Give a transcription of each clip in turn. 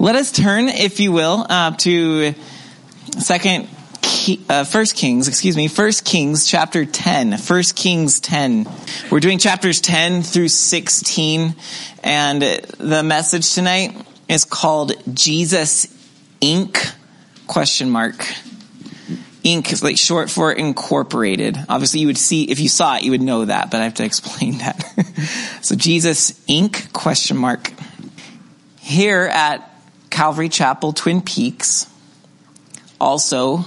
Let us turn, if you will, uh, to second, uh, First Kings, excuse me, First Kings chapter 10, First Kings 10. We're doing chapters 10 through 16, and the message tonight is called Jesus Inc. question mark. Inc. is like short for incorporated. Obviously you would see, if you saw it, you would know that, but I have to explain that. so Jesus Inc. question mark. Here at Calvary Chapel, Twin Peaks, also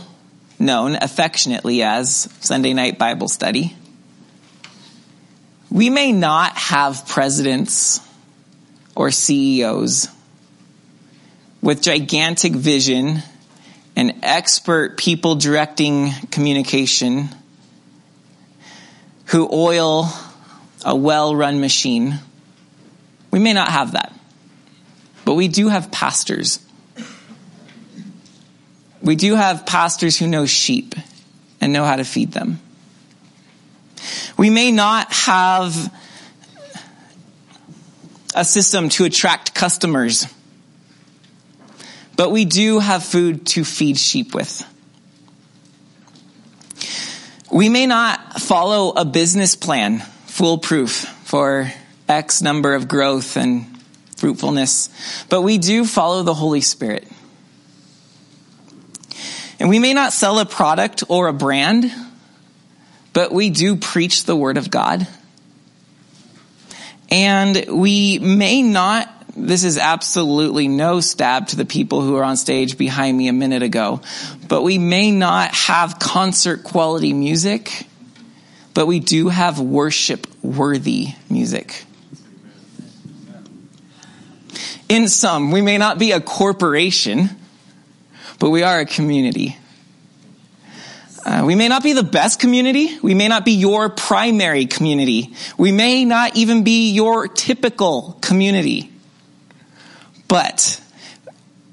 known affectionately as Sunday Night Bible Study. We may not have presidents or CEOs with gigantic vision and expert people directing communication who oil a well run machine. We may not have that, but we do have pastors. We do have pastors who know sheep and know how to feed them. We may not have a system to attract customers but we do have food to feed sheep with. We may not follow a business plan foolproof for X number of growth and fruitfulness, but we do follow the Holy Spirit. And we may not sell a product or a brand, but we do preach the Word of God. And we may not this is absolutely no stab to the people who are on stage behind me a minute ago. But we may not have concert quality music, but we do have worship worthy music. In some, we may not be a corporation, but we are a community. Uh, we may not be the best community. We may not be your primary community. We may not even be your typical community. But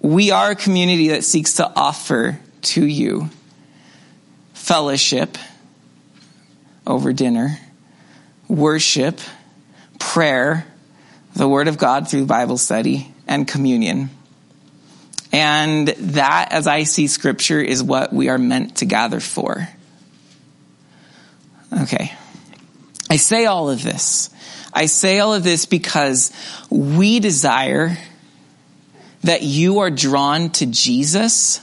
we are a community that seeks to offer to you fellowship over dinner, worship, prayer, the Word of God through Bible study, and communion. And that, as I see Scripture, is what we are meant to gather for. Okay. I say all of this. I say all of this because we desire that you are drawn to Jesus.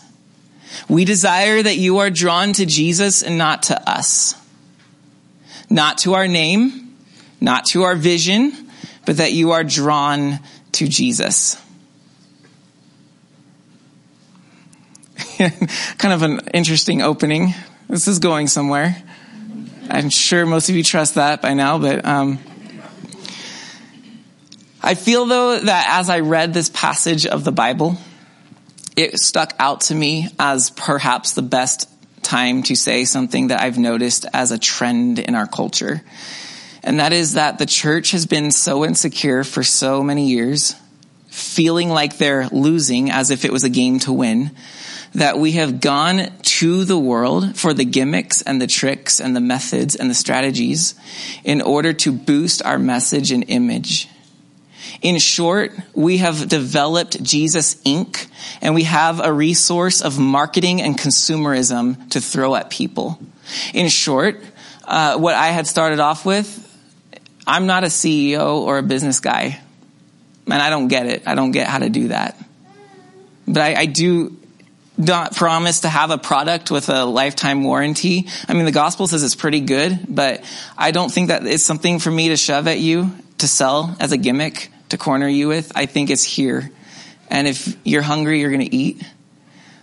We desire that you are drawn to Jesus and not to us. Not to our name, not to our vision, but that you are drawn to Jesus. kind of an interesting opening. This is going somewhere. I'm sure most of you trust that by now, but um, I feel though that as I read this passage of the Bible, it stuck out to me as perhaps the best time to say something that I've noticed as a trend in our culture. And that is that the church has been so insecure for so many years, feeling like they're losing as if it was a game to win, that we have gone to the world for the gimmicks and the tricks and the methods and the strategies in order to boost our message and image in short, we have developed Jesus Inc. and we have a resource of marketing and consumerism to throw at people. In short, uh, what I had started off with, I'm not a CEO or a business guy. And I don't get it. I don't get how to do that. But I, I do not promise to have a product with a lifetime warranty. I mean, the gospel says it's pretty good, but I don't think that it's something for me to shove at you to sell as a gimmick to corner you with. I think it's here. And if you're hungry, you're going to eat.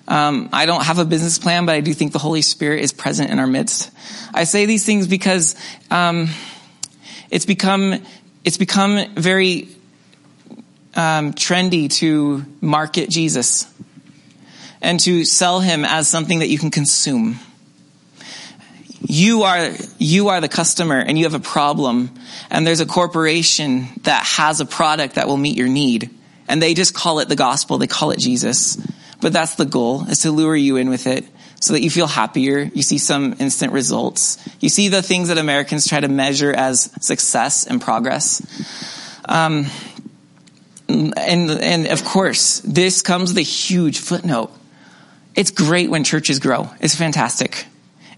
Um, I don't have a business plan, but I do think the Holy Spirit is present in our midst. I say these things because um, it's become it's become very um, trendy to market Jesus and to sell him as something that you can consume. You are, you are the customer and you have a problem and there's a corporation that has a product that will meet your need. And they just call it the gospel. They call it Jesus. But that's the goal is to lure you in with it so that you feel happier. You see some instant results. You see the things that Americans try to measure as success and progress. Um, And, and of course, this comes with a huge footnote. It's great when churches grow. It's fantastic.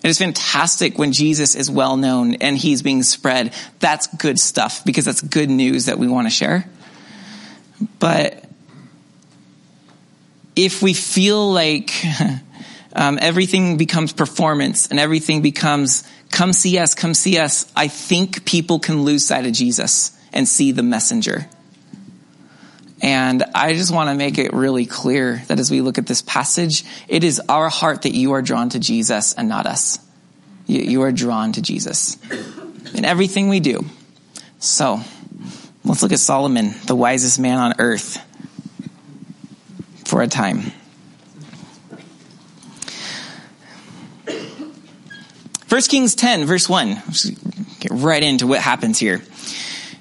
It is fantastic when Jesus is well known and he's being spread. That's good stuff because that's good news that we want to share. But if we feel like um, everything becomes performance and everything becomes come see us, come see us, I think people can lose sight of Jesus and see the messenger. And I just want to make it really clear that as we look at this passage, it is our heart that you are drawn to Jesus and not us. You, you are drawn to Jesus in everything we do. So let's look at Solomon, the wisest man on earth, for a time. First Kings 10, verse 1. Get right into what happens here.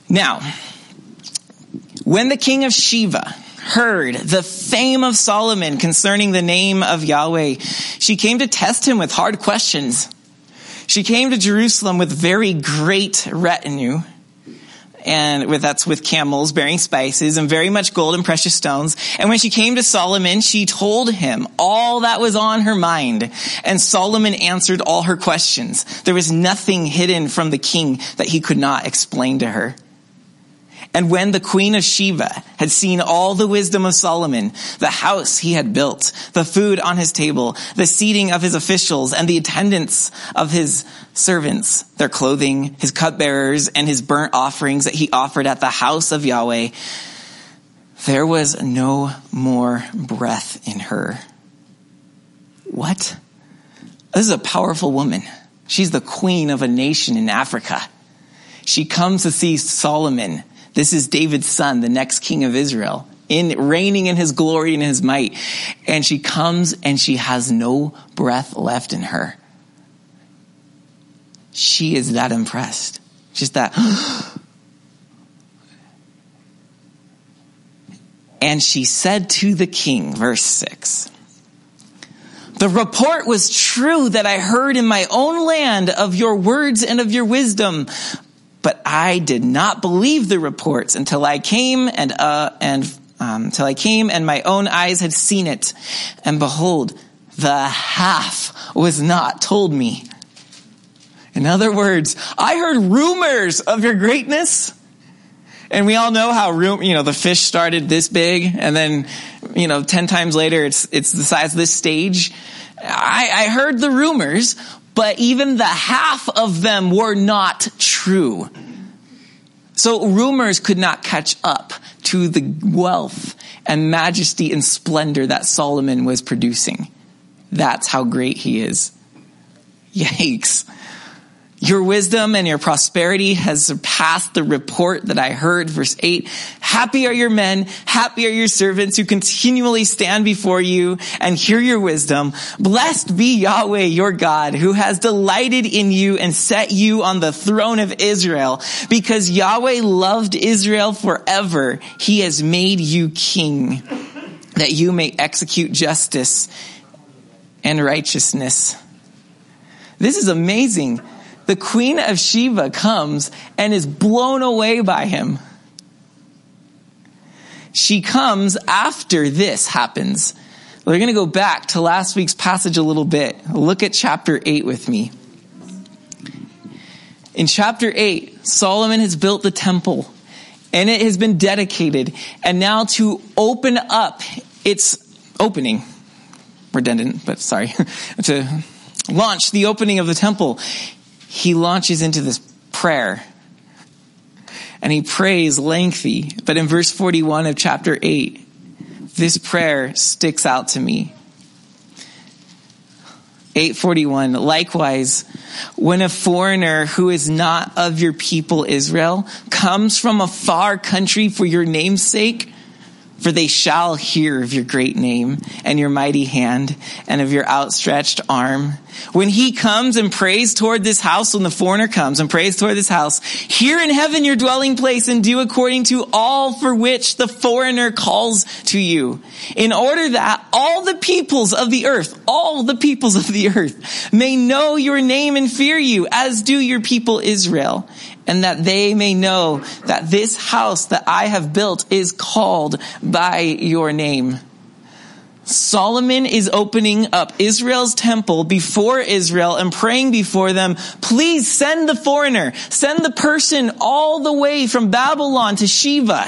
Now, when the king of Sheba heard the fame of Solomon concerning the name of Yahweh, she came to test him with hard questions. She came to Jerusalem with very great retinue and with, that's with camels bearing spices and very much gold and precious stones. And when she came to Solomon, she told him all that was on her mind. And Solomon answered all her questions. There was nothing hidden from the king that he could not explain to her. And when the queen of Sheba had seen all the wisdom of Solomon, the house he had built, the food on his table, the seating of his officials, and the attendance of his servants, their clothing, his cupbearers, and his burnt offerings that he offered at the house of Yahweh, there was no more breath in her. What? This is a powerful woman. She's the queen of a nation in Africa. She comes to see Solomon this is David's son, the next king of Israel, in reigning in his glory and his might. And she comes and she has no breath left in her. She is that impressed. Just that. and she said to the king, verse 6. The report was true that I heard in my own land of your words and of your wisdom, but I did not believe the reports until I came and, uh, and, um, till I came and my own eyes had seen it. And behold, the half was not told me. In other words, I heard rumors of your greatness. And we all know how room, you know, the fish started this big and then, you know, 10 times later it's, it's the size of this stage. I, I heard the rumors, but even the half of them were not true. So rumors could not catch up to the wealth and majesty and splendor that Solomon was producing. That's how great he is. Yikes. Your wisdom and your prosperity has surpassed the report that I heard. Verse 8. Happy are your men, happy are your servants who continually stand before you and hear your wisdom. Blessed be Yahweh your God who has delighted in you and set you on the throne of Israel. Because Yahweh loved Israel forever, he has made you king that you may execute justice and righteousness. This is amazing the queen of Sheba comes and is blown away by him. She comes after this happens. We're going to go back to last week's passage a little bit. Look at chapter 8 with me. In chapter 8, Solomon has built the temple and it has been dedicated. And now to open up its opening, redundant, but sorry, to launch the opening of the temple, he launches into this prayer. And he prays lengthy. But in verse 41 of chapter 8, this prayer sticks out to me. 841 likewise when a foreigner who is not of your people israel comes from a far country for your name's sake for they shall hear of your great name and your mighty hand and of your outstretched arm. When he comes and prays toward this house, when the foreigner comes and prays toward this house, hear in heaven your dwelling place and do according to all for which the foreigner calls to you. In order that all the peoples of the earth, all the peoples of the earth may know your name and fear you as do your people Israel and that they may know that this house that I have built is called by your name. Solomon is opening up Israel's temple before Israel and praying before them, please send the foreigner, send the person all the way from Babylon to Sheba.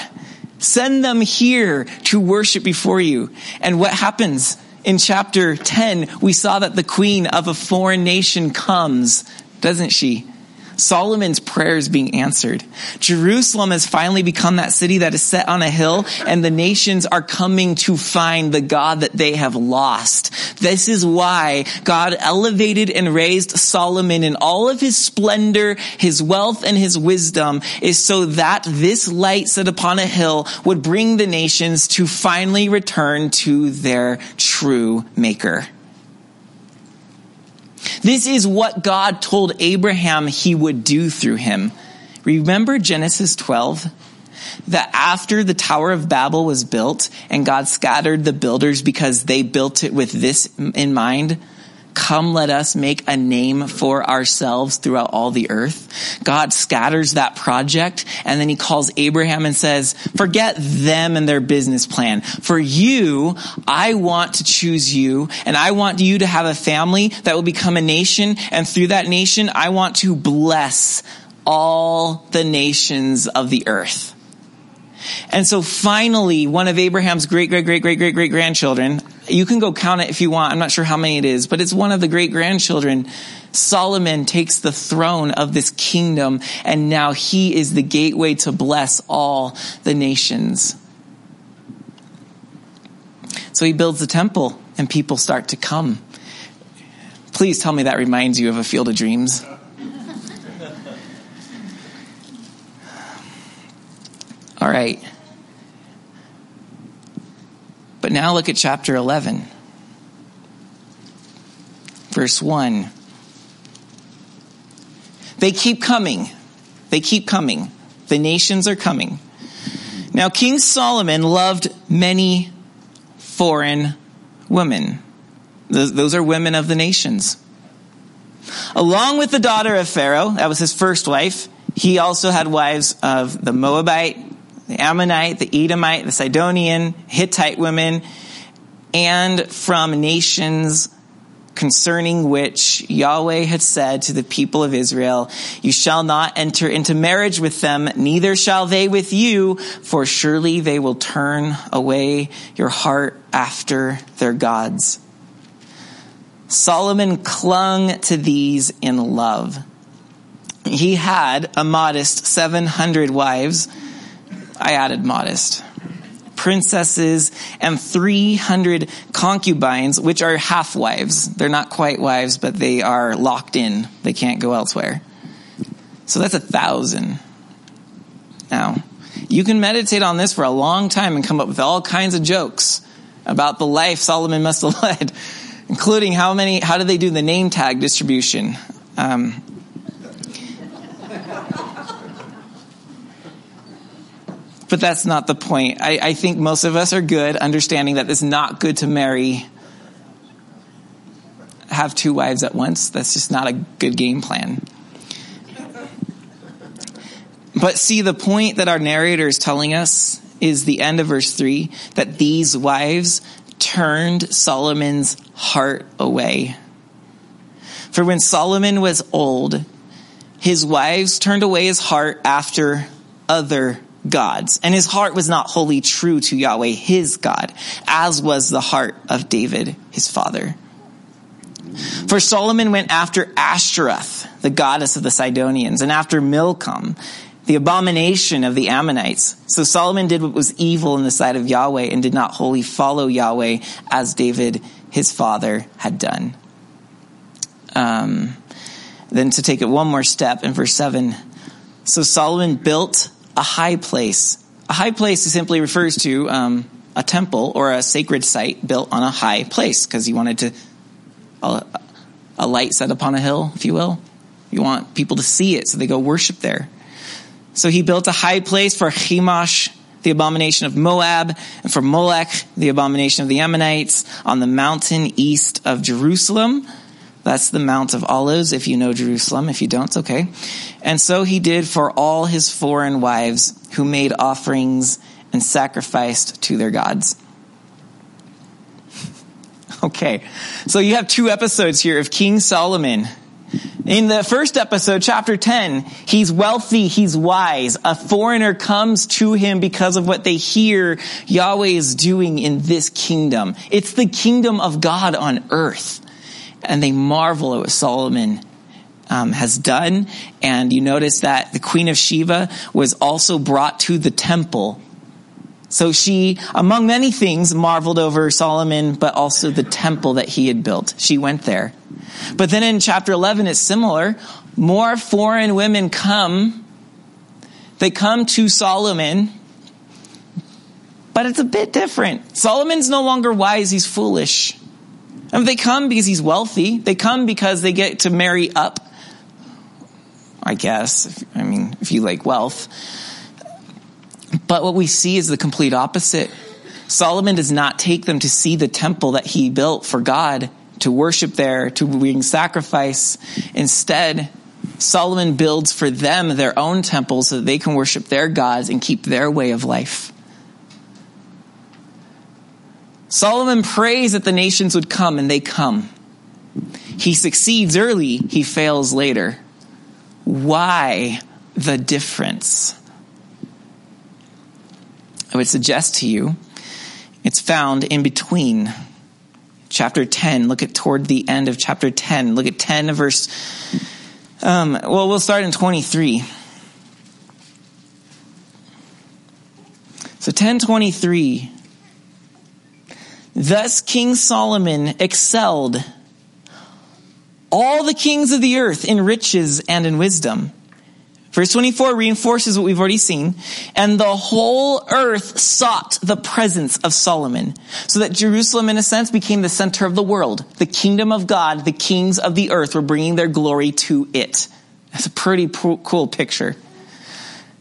Send them here to worship before you. And what happens? In chapter 10, we saw that the queen of a foreign nation comes, doesn't she? Solomon's prayers being answered. Jerusalem has finally become that city that is set on a hill and the nations are coming to find the God that they have lost. This is why God elevated and raised Solomon in all of his splendor, his wealth and his wisdom is so that this light set upon a hill would bring the nations to finally return to their true maker. This is what God told Abraham he would do through him. Remember Genesis 12? That after the Tower of Babel was built and God scattered the builders because they built it with this in mind, come let us make a name for ourselves throughout all the earth. God scatters that project and then he calls Abraham and says, forget them and their business plan. For you, I want to choose you and I want you to have a family that will become a nation and through that nation, I want to bless all the nations of the earth. And so finally, one of Abraham's great, great, great, great, great, great grandchildren, you can go count it if you want. I'm not sure how many it is, but it's one of the great grandchildren. Solomon takes the throne of this kingdom and now he is the gateway to bless all the nations. So he builds the temple and people start to come. Please tell me that reminds you of a field of dreams. All right. But now look at chapter 11, verse 1. They keep coming. They keep coming. The nations are coming. Now, King Solomon loved many foreign women. Those are women of the nations. Along with the daughter of Pharaoh, that was his first wife, he also had wives of the Moabite, the Ammonite, the Edomite, the Sidonian, Hittite women, and from nations concerning which Yahweh had said to the people of Israel, you shall not enter into marriage with them, neither shall they with you, for surely they will turn away your heart after their gods. Solomon clung to these in love. He had a modest 700 wives, I added modest. Princesses and 300 concubines, which are half wives. They're not quite wives, but they are locked in. They can't go elsewhere. So that's a thousand. Now, you can meditate on this for a long time and come up with all kinds of jokes about the life Solomon must have led, including how many, how did they do the name tag distribution? Um, But that's not the point. I, I think most of us are good understanding that it's not good to marry, have two wives at once. That's just not a good game plan. But see, the point that our narrator is telling us is the end of verse 3 that these wives turned Solomon's heart away. For when Solomon was old, his wives turned away his heart after other gods. And his heart was not wholly true to Yahweh, his God, as was the heart of David, his father. For Solomon went after Ashtoreth, the goddess of the Sidonians, and after Milcom, the abomination of the Ammonites. So Solomon did what was evil in the sight of Yahweh and did not wholly follow Yahweh as David, his father, had done. Um, then to take it one more step in verse 7. So Solomon built a high place. A high place simply refers to um, a temple or a sacred site built on a high place because you wanted to a, a light set upon a hill, if you will. You want people to see it, so they go worship there. So he built a high place for Chemosh, the abomination of Moab, and for Molech, the abomination of the Ammonites, on the mountain east of Jerusalem. That's the Mount of Olives, if you know Jerusalem. If you don't, it's okay. And so he did for all his foreign wives who made offerings and sacrificed to their gods. Okay, so you have two episodes here of King Solomon. In the first episode, chapter 10, he's wealthy, he's wise. A foreigner comes to him because of what they hear Yahweh is doing in this kingdom. It's the kingdom of God on earth. And they marvel at what Solomon um, has done. And you notice that the Queen of Sheba was also brought to the temple so she, among many things, marveled over Solomon, but also the temple that he had built. She went there. But then in chapter 11, it's similar. More foreign women come. They come to Solomon, but it's a bit different. Solomon's no longer wise, he's foolish. And they come because he's wealthy. They come because they get to marry up. I guess. I mean, if you like wealth. But what we see is the complete opposite. Solomon does not take them to see the temple that he built for God, to worship there, to bring sacrifice. Instead, Solomon builds for them their own temple so that they can worship their gods and keep their way of life. Solomon prays that the nations would come and they come. He succeeds early, he fails later. Why the difference? I would suggest to you it's found in between chapter 10. Look at toward the end of chapter 10. Look at 10 verse, um, well, we'll start in 23. So 1023. Thus King Solomon excelled all the kings of the earth in riches and in wisdom. Verse 24 reinforces what we've already seen. And the whole earth sought the presence of Solomon. So that Jerusalem, in a sense, became the center of the world. The kingdom of God, the kings of the earth were bringing their glory to it. That's a pretty cool picture.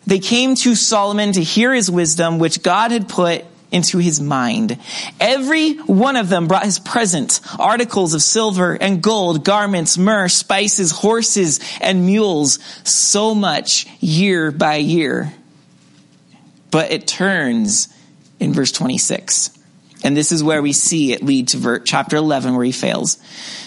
They came to Solomon to hear his wisdom, which God had put into his mind. Every one of them brought his present, articles of silver and gold, garments, myrrh, spices, horses, and mules, so much year by year. But it turns in verse 26. And this is where we see it lead to chapter 11 where he fails.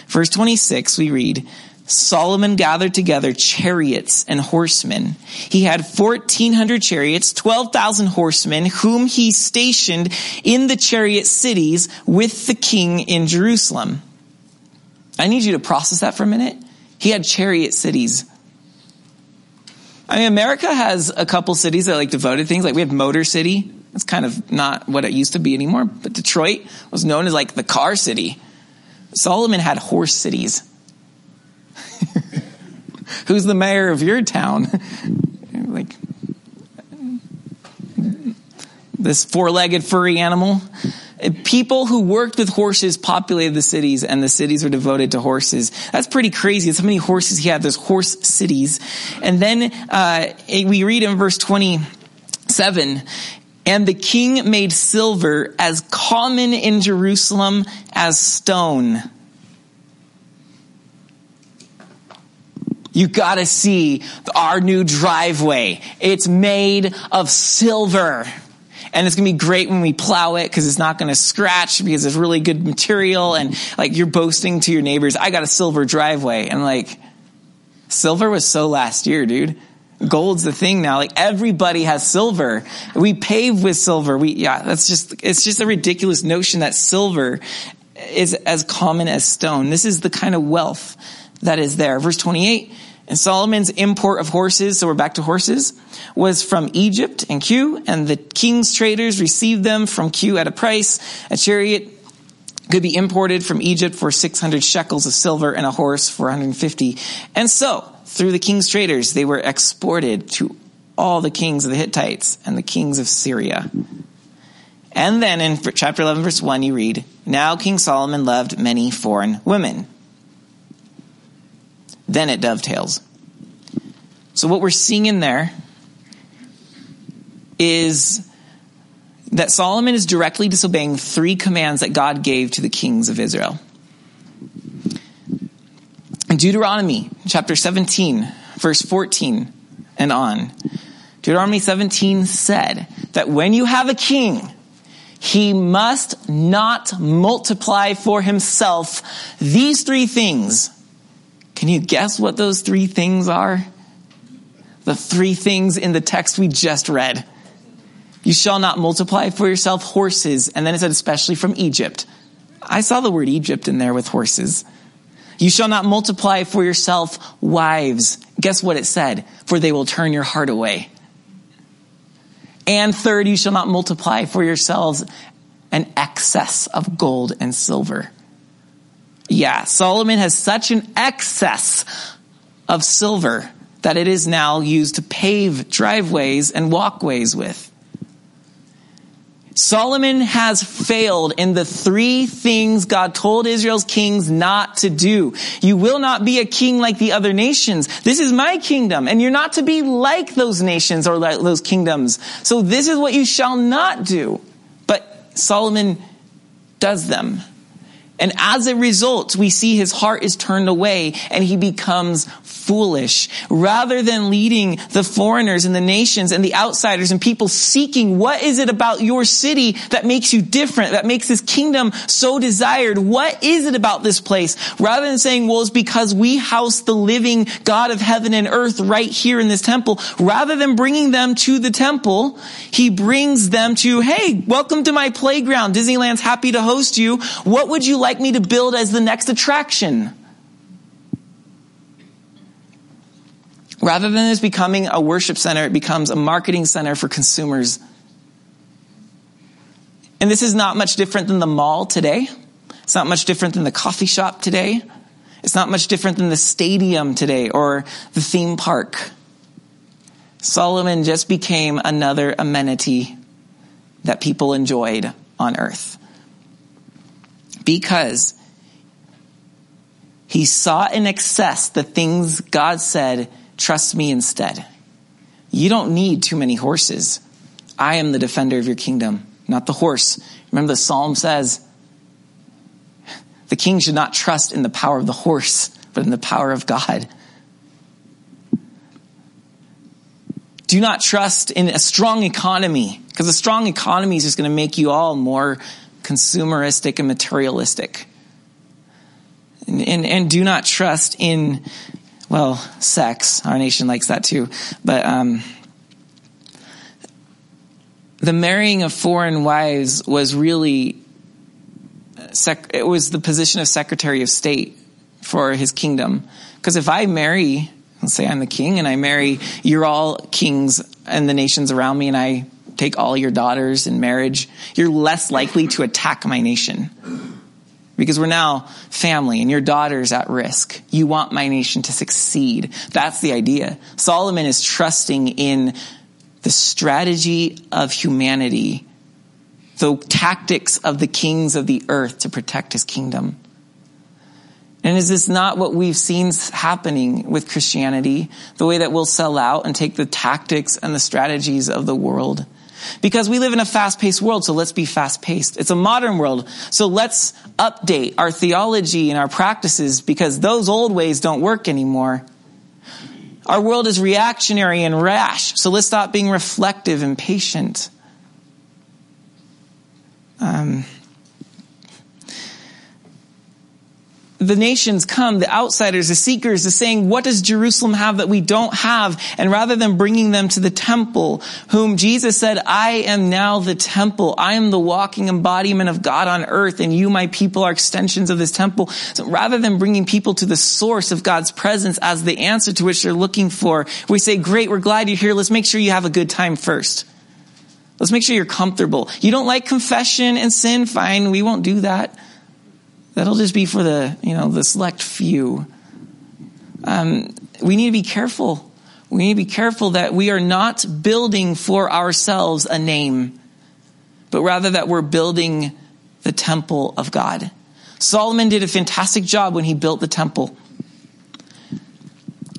Verse 26, we read, Solomon gathered together chariots and horsemen. He had 1400 chariots, 12,000 horsemen, whom he stationed in the chariot cities with the king in Jerusalem. I need you to process that for a minute. He had chariot cities. I mean, America has a couple cities that like devoted things. Like we have Motor City. It's kind of not what it used to be anymore. But Detroit was known as like the car city. Solomon had horse cities. Who's the mayor of your town? like this four-legged furry animal. People who worked with horses populated the cities and the cities were devoted to horses. That's pretty crazy. It's how many horses he had. There's horse cities. And then, uh, we read in verse 27, and the king made silver as common in Jerusalem as stone. You gotta see our new driveway. It's made of silver. And it's gonna be great when we plow it because it's not gonna scratch because it's really good material and like you're boasting to your neighbors, I got a silver driveway. And like, silver was so last year, dude. Gold's the thing now. Like everybody has silver. We pave with silver. We, yeah, that's just, it's just a ridiculous notion that silver is as common as stone. This is the kind of wealth that is there. Verse 28, and Solomon's import of horses, so we're back to horses, was from Egypt and Kue, and the king's traders received them from Kue at a price. A chariot could be imported from Egypt for 600 shekels of silver and a horse for 150. And so, through the king's traders, they were exported to all the kings of the Hittites and the kings of Syria. And then in chapter 11 verse 1 you read, Now King Solomon loved many foreign women then it dovetails. So what we're seeing in there is that Solomon is directly disobeying three commands that God gave to the kings of Israel. In Deuteronomy chapter 17, verse 14 and on, Deuteronomy 17 said that when you have a king, he must not multiply for himself these three things. Can you guess what those three things are? The three things in the text we just read. You shall not multiply for yourself horses. And then it said, especially from Egypt. I saw the word Egypt in there with horses. You shall not multiply for yourself wives. Guess what it said? For they will turn your heart away. And third, you shall not multiply for yourselves an excess of gold and silver. Yeah, Solomon has such an excess of silver that it is now used to pave driveways and walkways with. Solomon has failed in the three things God told Israel's kings not to do. You will not be a king like the other nations. This is my kingdom, and you're not to be like those nations or like those kingdoms. So this is what you shall not do. But Solomon does them. And as a result, we see his heart is turned away and he becomes foolish. Rather than leading the foreigners and the nations and the outsiders and people seeking what is it about your city that makes you different, that makes this kingdom so desired? What is it about this place? Rather than saying, well, it's because we house the living God of heaven and earth right here in this temple. Rather than bringing them to the temple, he brings them to, hey, welcome to my playground. Disneyland's happy to host you. What would you like me to build as the next attraction? Rather than this becoming a worship center, it becomes a marketing center for consumers. And this is not much different than the mall today. It's not much different than the coffee shop today. It's not much different than the stadium today or the theme park. Solomon just became another amenity that people enjoyed on earth because he sought in excess the things God said, trust me instead. You don't need too many horses. I am the defender of your kingdom, not the horse. Remember the psalm says, the king should not trust in the power of the horse, but in the power of God. Do not trust in a strong economy, because a strong economy is just going to make you all more consumeristic and materialistic. And, and, and, do not trust in, well, sex. Our nation likes that too. But, um, the marrying of foreign wives was really, sec- it was the position of Secretary of State for his kingdom. Because if I marry, let's say I'm the king and I marry, you're all kings and the nations around me and I take all your daughters in marriage, you're less likely to attack my nation. Because we're now family and your daughter's at risk. You want my nation to succeed. That's the idea. Solomon is trusting in the strategy of humanity, the tactics of the kings of the earth to protect his kingdom. And is this not what we've seen happening with Christianity? The way that we'll sell out and take the tactics and the strategies of the world because we live in a fast paced world, so let's be fast paced. It's a modern world, so let's update our theology and our practices because those old ways don't work anymore. Our world is reactionary and rash, so let's stop being reflective and patient. Um, the nations come, the outsiders, the seekers, the saying, what does Jerusalem have that we don't have? And rather than bringing them to the temple, whom Jesus said, I am now the temple. I am the walking embodiment of God on earth and you, my people, are extensions of this temple. So rather than bringing people to the source of God's presence as the answer to which they're looking for, we say, great, we're glad you're here. Let's make sure you have a good time first. Let's make sure you're comfortable. You don't like confession and sin? Fine. We won't do that. That'll just be for the, you know, the select few. Um, we need to be careful. We need to be careful that we are not building for ourselves a name, but rather that we're building the temple of God. Solomon did a fantastic job when he built the temple.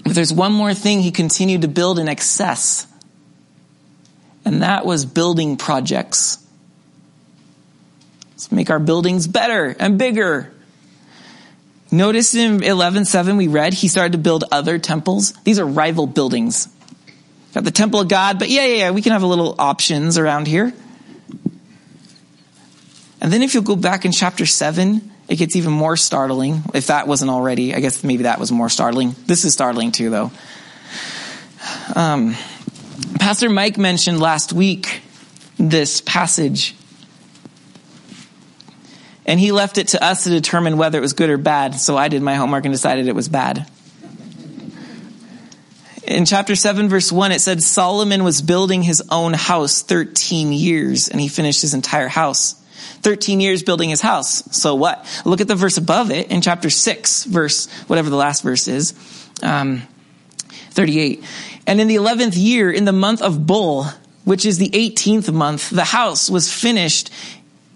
But there's one more thing he continued to build in excess, and that was building projects. Let's make our buildings better and bigger. Notice in 11.7 we read, he started to build other temples. These are rival buildings. Got the temple of God, but yeah, yeah, yeah, we can have a little options around here. And then if you'll go back in chapter 7, it gets even more startling. If that wasn't already, I guess maybe that was more startling. This is startling too, though. Um, Pastor Mike mentioned last week this passage and he left it to us to determine whether it was good or bad. So I did my homework and decided it was bad. In chapter 7 verse 1, it said Solomon was building his own house 13 years and he finished his entire house. 13 years building his house. So what? Look at the verse above it in chapter 6 verse, whatever the last verse is. Um, 38. And in the 11th year, in the month of Bul, which is the 18th month, the house was finished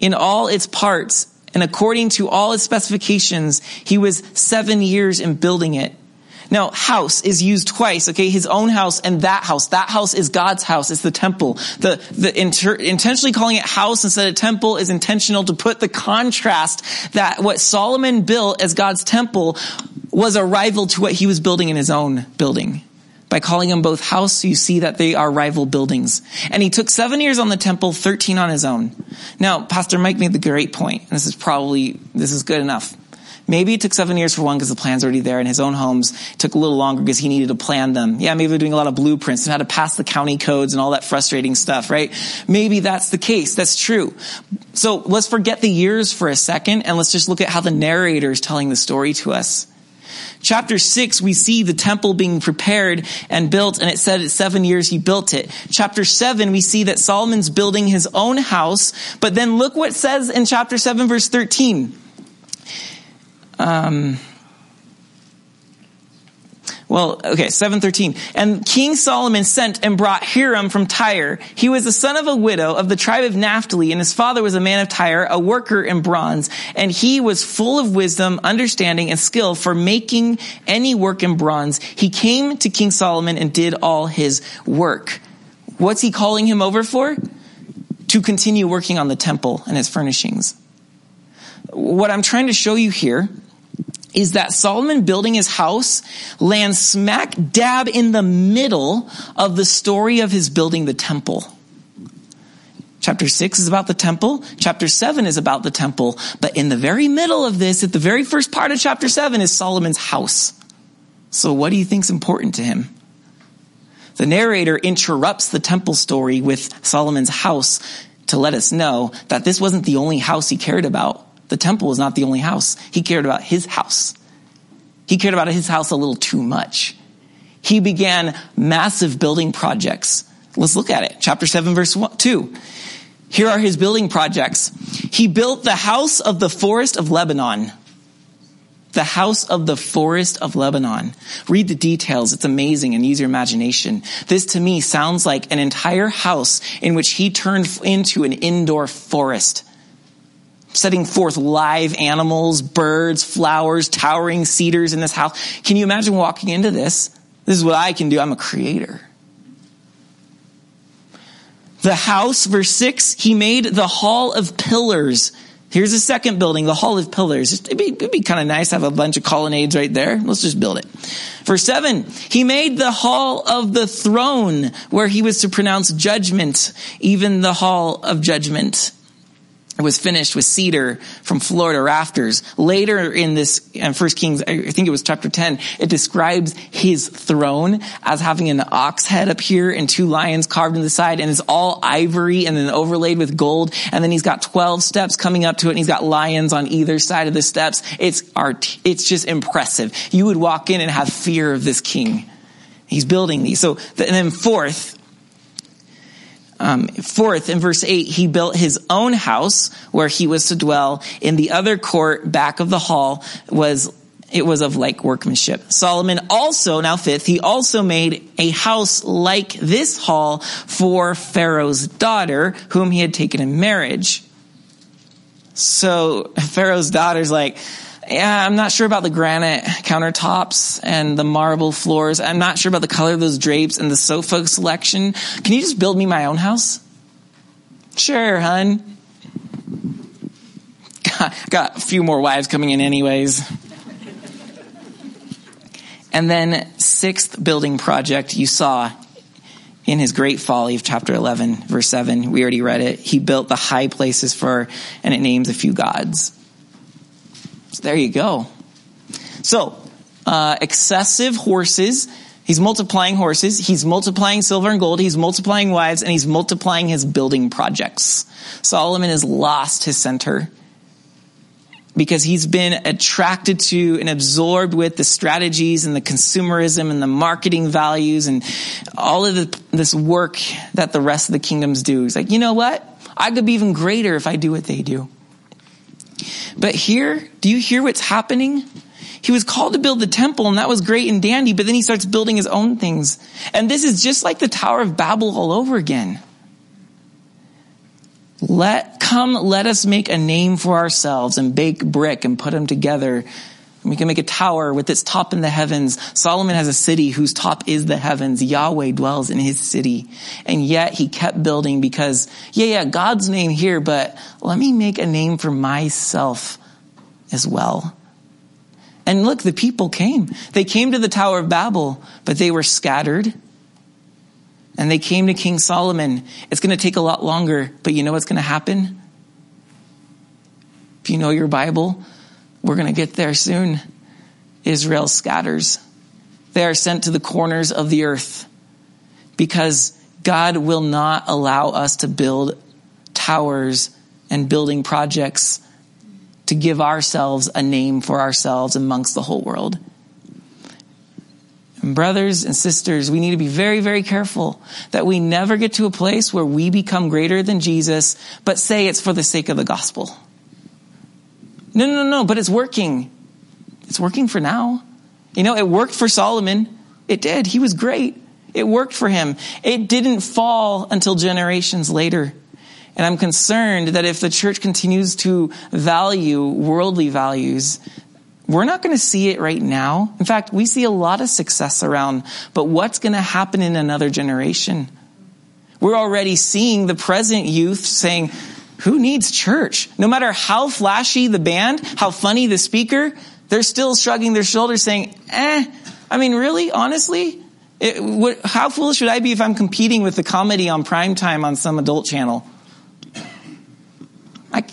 in all its parts and according to all its specifications, he was seven years in building it. Now, house is used twice, okay? His own house and that house. That house is God's house. It's the temple. The, the inter, intentionally calling it house instead of temple is intentional to put the contrast that what Solomon built as God's temple was a rival to what he was building in his own building. By calling them both house, you see that they are rival buildings. And he took seven years on the temple, 13 on his own. Now, Pastor Mike made the great point. This is probably, this is good enough. Maybe it took seven years for one because the plan's already there in his own homes. It took a little longer because he needed to plan them. Yeah, maybe they're doing a lot of blueprints and how to pass the county codes and all that frustrating stuff, right? Maybe that's the case. That's true. So let's forget the years for a second and let's just look at how the narrator is telling the story to us. Chapter 6, we see the temple being prepared and built, and it said it's seven years he built it. Chapter 7, we see that Solomon's building his own house, but then look what says in chapter 7, verse 13. Um, well, okay, 713. And King Solomon sent and brought Hiram from Tyre. He was the son of a widow of the tribe of Naphtali, and his father was a man of Tyre, a worker in bronze. And he was full of wisdom, understanding, and skill for making any work in bronze. He came to King Solomon and did all his work. What's he calling him over for? To continue working on the temple and its furnishings. What I'm trying to show you here is that Solomon building his house lands smack dab in the middle of the story of his building the temple. Chapter 6 is about the temple. Chapter 7 is about the temple. But in the very middle of this, at the very first part of chapter 7 is Solomon's house. So what do you think's important to him? The narrator interrupts the temple story with Solomon's house to let us know that this wasn't the only house he cared about. The temple was not the only house. He cared about his house. He cared about his house a little too much. He began massive building projects. Let's look at it. Chapter 7 verse 2. Here are his building projects. He built the house of the forest of Lebanon. The house of the forest of Lebanon. Read the details. It's amazing and use your imagination. This to me sounds like an entire house in which he turned into an indoor forest setting forth live animals, birds, flowers, towering cedars in this house. Can you imagine walking into this? This is what I can do. I'm a creator. The house, verse 6, he made the hall of pillars. Here's a second building, the hall of pillars. It'd be, it'd be kind of nice to have a bunch of colonnades right there. Let's just build it. Verse 7, he made the hall of the throne where he was to pronounce judgment, even the hall of judgment. It was finished with cedar from floor to rafters. Later in this, in First Kings, I think it was chapter 10, it describes his throne as having an ox head up here and two lions carved in the side and it's all ivory and then overlaid with gold. And then he's got 12 steps coming up to it and he's got lions on either side of the steps. It's art. It's just impressive. You would walk in and have fear of this king. He's building these. So, and then fourth, um, fourth, in verse 8, he built his own house where he was to dwell. In the other court back of the hall was it was of like workmanship. Solomon also, now fifth, he also made a house like this hall for Pharaoh's daughter, whom he had taken in marriage. So Pharaoh's daughter's like, yeah, I'm not sure about the granite countertops and the marble floors. I'm not sure about the color of those drapes and the sofa selection. Can you just build me my own house? Sure, hun. Got, a few more wives coming in anyways. And then sixth building project you saw in his great folly of chapter 11 verse 7 we already read it he built the high places for and it names a few gods so there you go so uh, excessive horses he's multiplying horses he's multiplying silver and gold he's multiplying wives and he's multiplying his building projects solomon has lost his center because he's been attracted to and absorbed with the strategies and the consumerism and the marketing values and all of the, this work that the rest of the kingdoms do. He's like, you know what? I could be even greater if I do what they do. But here, do you hear what's happening? He was called to build the temple and that was great and dandy, but then he starts building his own things. And this is just like the Tower of Babel all over again. Let, come, let us make a name for ourselves and bake brick and put them together. We can make a tower with its top in the heavens. Solomon has a city whose top is the heavens. Yahweh dwells in his city. And yet he kept building because, yeah, yeah, God's name here, but let me make a name for myself as well. And look, the people came. They came to the Tower of Babel, but they were scattered and they came to King Solomon. It's going to take a lot longer, but you know what's going to happen? If you know your Bible, we're going to get there soon. Israel scatters. They are sent to the corners of the earth because God will not allow us to build towers and building projects to give ourselves a name for ourselves amongst the whole world. And brothers and sisters, we need to be very, very careful that we never get to a place where we become greater than Jesus, but say it's for the sake of the gospel. No, no, no, but it's working. It's working for now. You know, it worked for Solomon. It did. He was great. It worked for him. It didn't fall until generations later. And I'm concerned that if the church continues to value worldly values, we're not going to see it right now. In fact, we see a lot of success around, but what's going to happen in another generation? We're already seeing the present youth saying, who needs church? No matter how flashy the band, how funny the speaker, they're still shrugging their shoulders saying, eh, I mean, really, honestly, it, what, how foolish would I be if I'm competing with the comedy on prime time on some adult channel? I,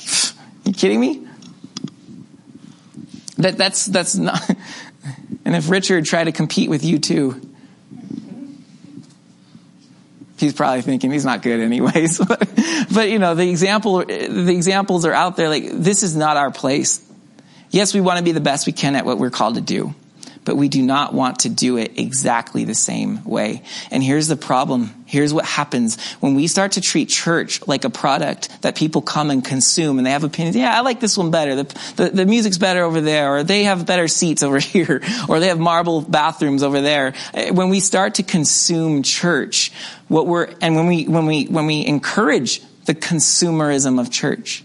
you kidding me? That, that's, that's not, and if Richard tried to compete with you too, he's probably thinking he's not good anyways. but, but, you know, the example, the examples are out there like, this is not our place. Yes, we want to be the best we can at what we're called to do but we do not want to do it exactly the same way. And here's the problem. Here's what happens when we start to treat church like a product that people come and consume and they have opinions. Yeah, I like this one better. The, the, the music's better over there, or they have better seats over here, or they have marble bathrooms over there. Eh, when we start to consume church, what we're, and when we, when we, when we encourage the consumerism of church,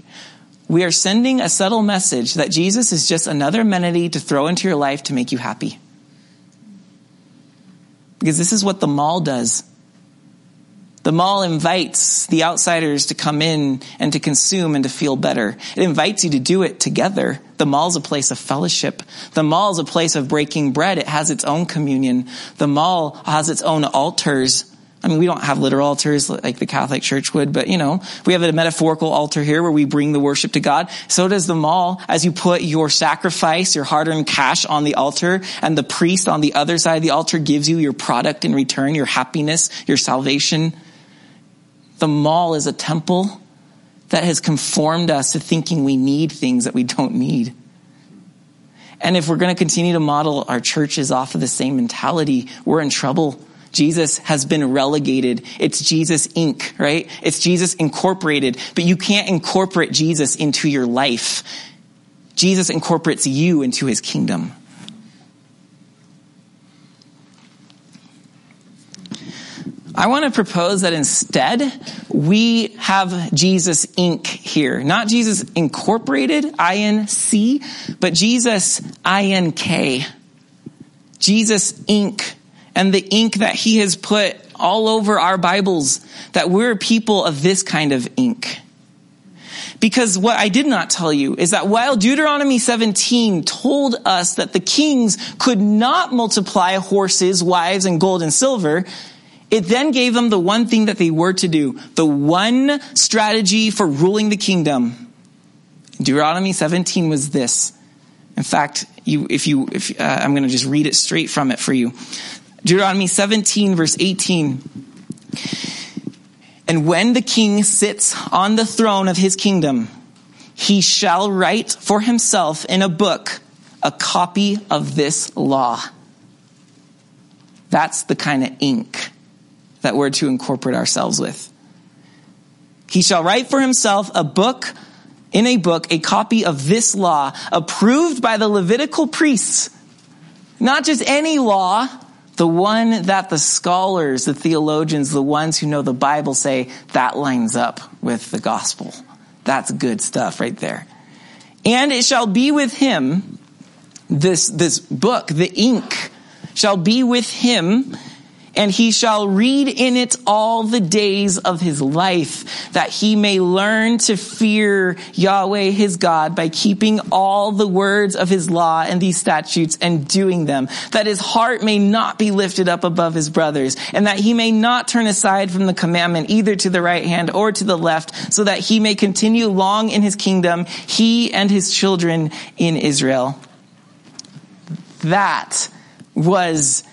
we are sending a subtle message that Jesus is just another amenity to throw into your life to make you happy. Because this is what the mall does. The mall invites the outsiders to come in and to consume and to feel better. It invites you to do it together. The mall's a place of fellowship. The mall's a place of breaking bread. It has its own communion. The mall has its own altars I mean, we don't have literal altars like the Catholic Church would, but you know, we have a metaphorical altar here where we bring the worship to God. So does the mall as you put your sacrifice, your hard-earned cash on the altar and the priest on the other side of the altar gives you your product in return, your happiness, your salvation. The mall is a temple that has conformed us to thinking we need things that we don't need. And if we're going to continue to model our churches off of the same mentality, we're in trouble Jesus has been relegated. It's Jesus Inc., right? It's Jesus Incorporated, but you can't incorporate Jesus into your life. Jesus incorporates you into his kingdom. I want to propose that instead we have Jesus Inc. here. Not Jesus Incorporated, I-N-C, but Jesus I-N-K. Jesus Inc and the ink that he has put all over our Bibles, that we're people of this kind of ink. Because what I did not tell you is that while Deuteronomy 17 told us that the kings could not multiply horses, wives, and gold and silver, it then gave them the one thing that they were to do, the one strategy for ruling the kingdom. Deuteronomy 17 was this. In fact, you, if you, if, uh, I'm going to just read it straight from it for you. Deuteronomy 17 verse 18. And when the king sits on the throne of his kingdom, he shall write for himself in a book a copy of this law. That's the kind of ink that we're to incorporate ourselves with. He shall write for himself a book, in a book, a copy of this law, approved by the Levitical priests. Not just any law, the one that the scholars, the theologians, the ones who know the Bible say that lines up with the gospel. That's good stuff right there. And it shall be with him, this, this book, the ink, shall be with him and he shall read in it all the days of his life, that he may learn to fear Yahweh his God by keeping all the words of his law and these statutes and doing them, that his heart may not be lifted up above his brothers, and that he may not turn aside from the commandment either to the right hand or to the left, so that he may continue long in his kingdom, he and his children in Israel. That was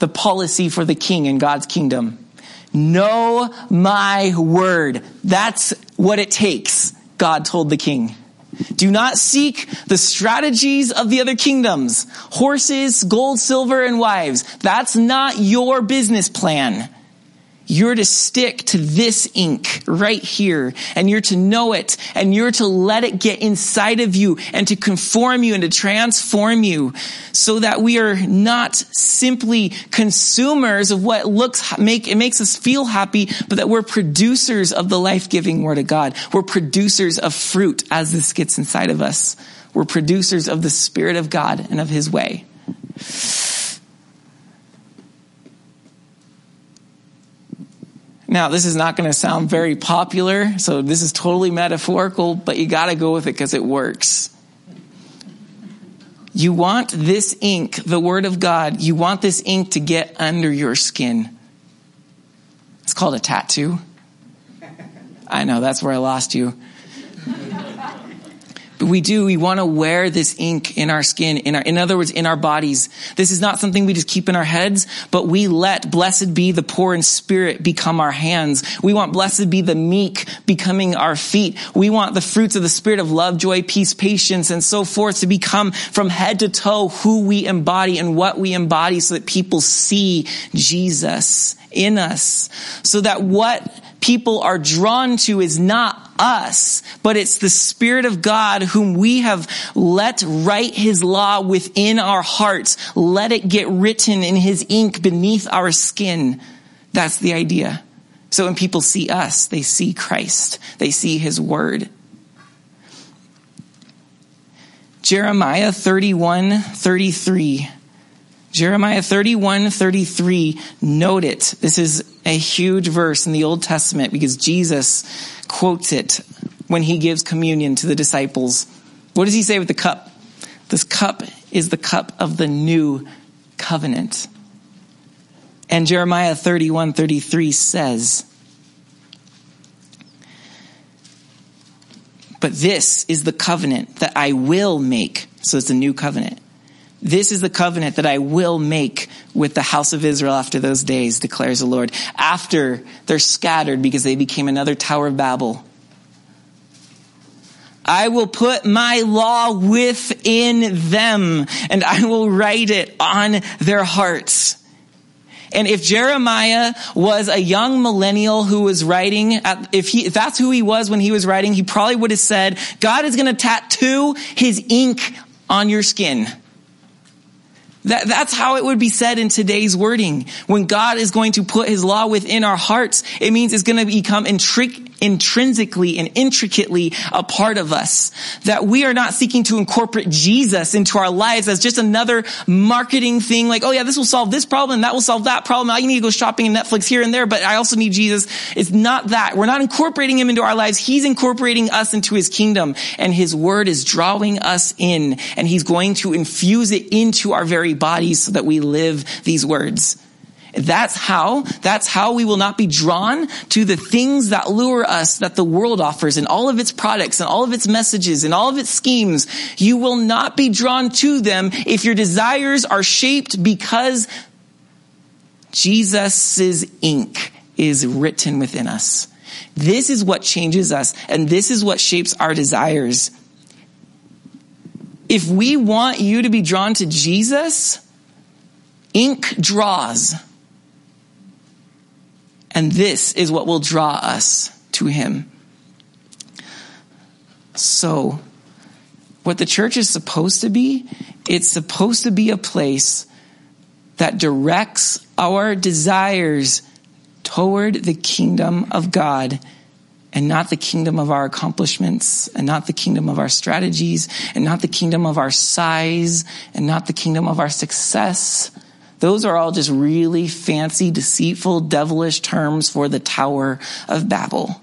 the policy for the king in God's kingdom. Know my word. That's what it takes, God told the king. Do not seek the strategies of the other kingdoms. Horses, gold, silver, and wives. That's not your business plan. You're to stick to this ink right here and you're to know it and you're to let it get inside of you and to conform you and to transform you so that we are not simply consumers of what looks, make, it makes us feel happy, but that we're producers of the life-giving word of God. We're producers of fruit as this gets inside of us. We're producers of the Spirit of God and of His way. Now, this is not going to sound very popular, so this is totally metaphorical, but you got to go with it because it works. You want this ink, the Word of God, you want this ink to get under your skin. It's called a tattoo. I know, that's where I lost you. We do, we want to wear this ink in our skin, in our, in other words, in our bodies. This is not something we just keep in our heads, but we let blessed be the poor in spirit become our hands. We want blessed be the meek becoming our feet. We want the fruits of the spirit of love, joy, peace, patience, and so forth to become from head to toe who we embody and what we embody so that people see Jesus in us. So that what people are drawn to is not us, but it's the Spirit of God whom we have let write His law within our hearts. Let it get written in His ink beneath our skin. That's the idea. So when people see us, they see Christ. They see His Word. Jeremiah 31, 33. Jeremiah 31, 33. Note it. This is a huge verse in the Old Testament because Jesus quotes it when he gives communion to the disciples. What does he say with the cup? This cup is the cup of the new covenant. And Jeremiah 31, 33 says, But this is the covenant that I will make. So it's a new covenant this is the covenant that I will make with the house of Israel after those days, declares the Lord. After they're scattered because they became another Tower of Babel. I will put my law within them and I will write it on their hearts. And if Jeremiah was a young millennial who was writing, if he, if that's who he was when he was writing, he probably would have said, God is going to tattoo his ink on your skin. That, that's how it would be said in today's wording. When God is going to put his law within our hearts, it means it's going to become intrig- intrinsically and intricately a part of us. That we are not seeking to incorporate Jesus into our lives as just another marketing thing like, oh yeah, this will solve this problem, that will solve that problem. I need to go shopping in Netflix here and there, but I also need Jesus. It's not that. We're not incorporating him into our lives. He's incorporating us into his kingdom and his word is drawing us in and he's going to infuse it into our very bodies so that we live these words. That's how, that's how we will not be drawn to the things that lure us that the world offers and all of its products and all of its messages and all of its schemes. You will not be drawn to them if your desires are shaped because Jesus' ink is written within us. This is what changes us and this is what shapes our desires. If we want you to be drawn to Jesus, ink draws. And this is what will draw us to him. So, what the church is supposed to be, it's supposed to be a place that directs our desires toward the kingdom of God and not the kingdom of our accomplishments and not the kingdom of our strategies and not the kingdom of our size and not the kingdom of our success those are all just really fancy, deceitful, devilish terms for the Tower of Babel.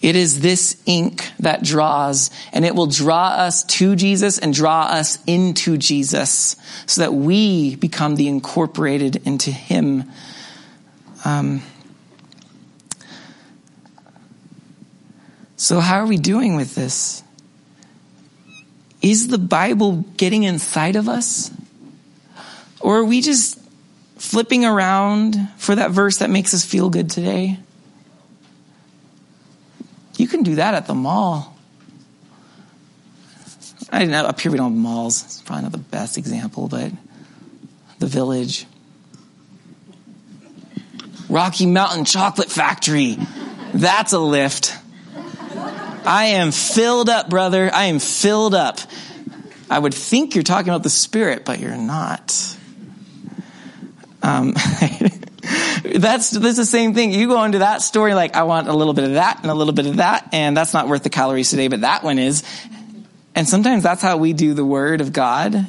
It is this ink that draws, and it will draw us to Jesus and draw us into Jesus so that we become the incorporated into Him. Um, so, how are we doing with this? Is the Bible getting inside of us? Or are we just flipping around for that verse that makes us feel good today? You can do that at the mall. I know up here we don't have malls. It's probably not the best example, but the village. Rocky Mountain Chocolate Factory. That's a lift. I am filled up, brother. I am filled up. I would think you're talking about the Spirit, but you're not. Um, that's, that's the same thing. You go into that story like, I want a little bit of that and a little bit of that, and that's not worth the calories today, but that one is. And sometimes that's how we do the Word of God.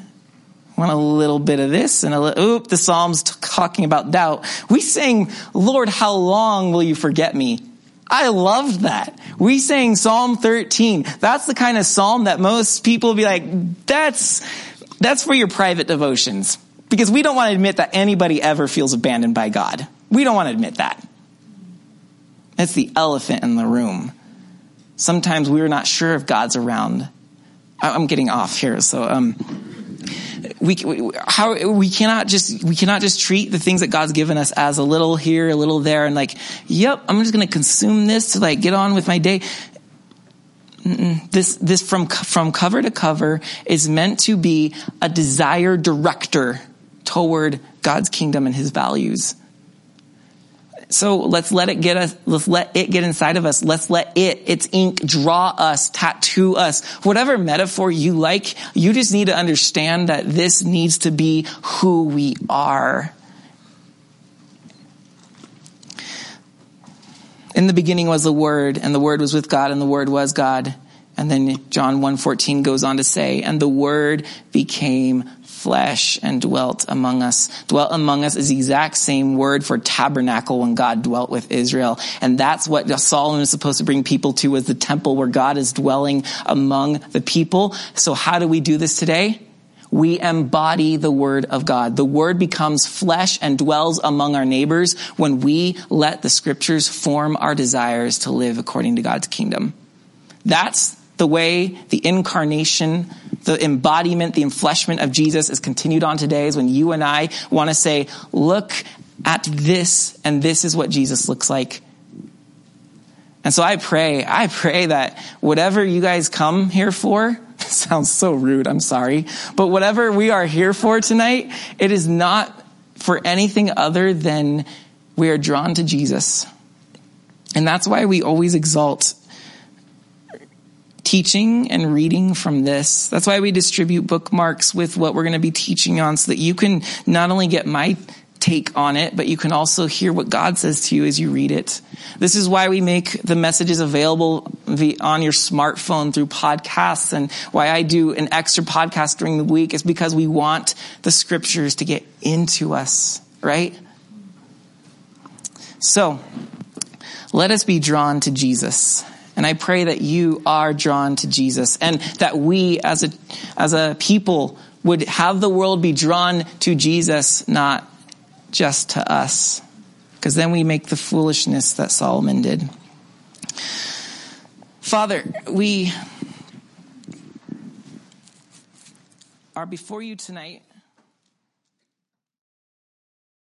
Want a little bit of this and a little, oop, the Psalm's talking about doubt. We sing, Lord, how long will you forget me? I loved that. We sang Psalm 13. That's the kind of psalm that most people be like, that's, that's for your private devotions. Because we don't want to admit that anybody ever feels abandoned by God. We don't want to admit that. It's the elephant in the room. Sometimes we're not sure if God's around. I'm getting off here, so um, we, how we cannot just we cannot just treat the things that God's given us as a little here, a little there, and like, yep, I'm just going to consume this to like get on with my day. This this from from cover to cover is meant to be a desire director toward God's kingdom and His values. So let's let it get us, let's let it get inside of us. Let's let it, its ink draw us, tattoo us. Whatever metaphor you like, you just need to understand that this needs to be who we are. In the beginning was the Word, and the Word was with God, and the Word was God. And then John 1.14 goes on to say, and the Word became flesh and dwelt among us. Dwelt among us is the exact same word for tabernacle when God dwelt with Israel. And that's what Solomon is supposed to bring people to was the temple where God is dwelling among the people. So how do we do this today? We embody the word of God. The word becomes flesh and dwells among our neighbors when we let the scriptures form our desires to live according to God's kingdom. That's the way the incarnation, the embodiment, the enfleshment of Jesus is continued on today is when you and I want to say, look at this and this is what Jesus looks like. And so I pray, I pray that whatever you guys come here for, sounds so rude, I'm sorry, but whatever we are here for tonight, it is not for anything other than we are drawn to Jesus. And that's why we always exalt teaching and reading from this. That's why we distribute bookmarks with what we're going to be teaching on so that you can not only get my take on it, but you can also hear what God says to you as you read it. This is why we make the messages available on your smartphone through podcasts and why I do an extra podcast during the week is because we want the scriptures to get into us, right? So, let us be drawn to Jesus. And I pray that you are drawn to Jesus and that we as a, as a people would have the world be drawn to Jesus, not just to us. Because then we make the foolishness that Solomon did. Father, we are before you tonight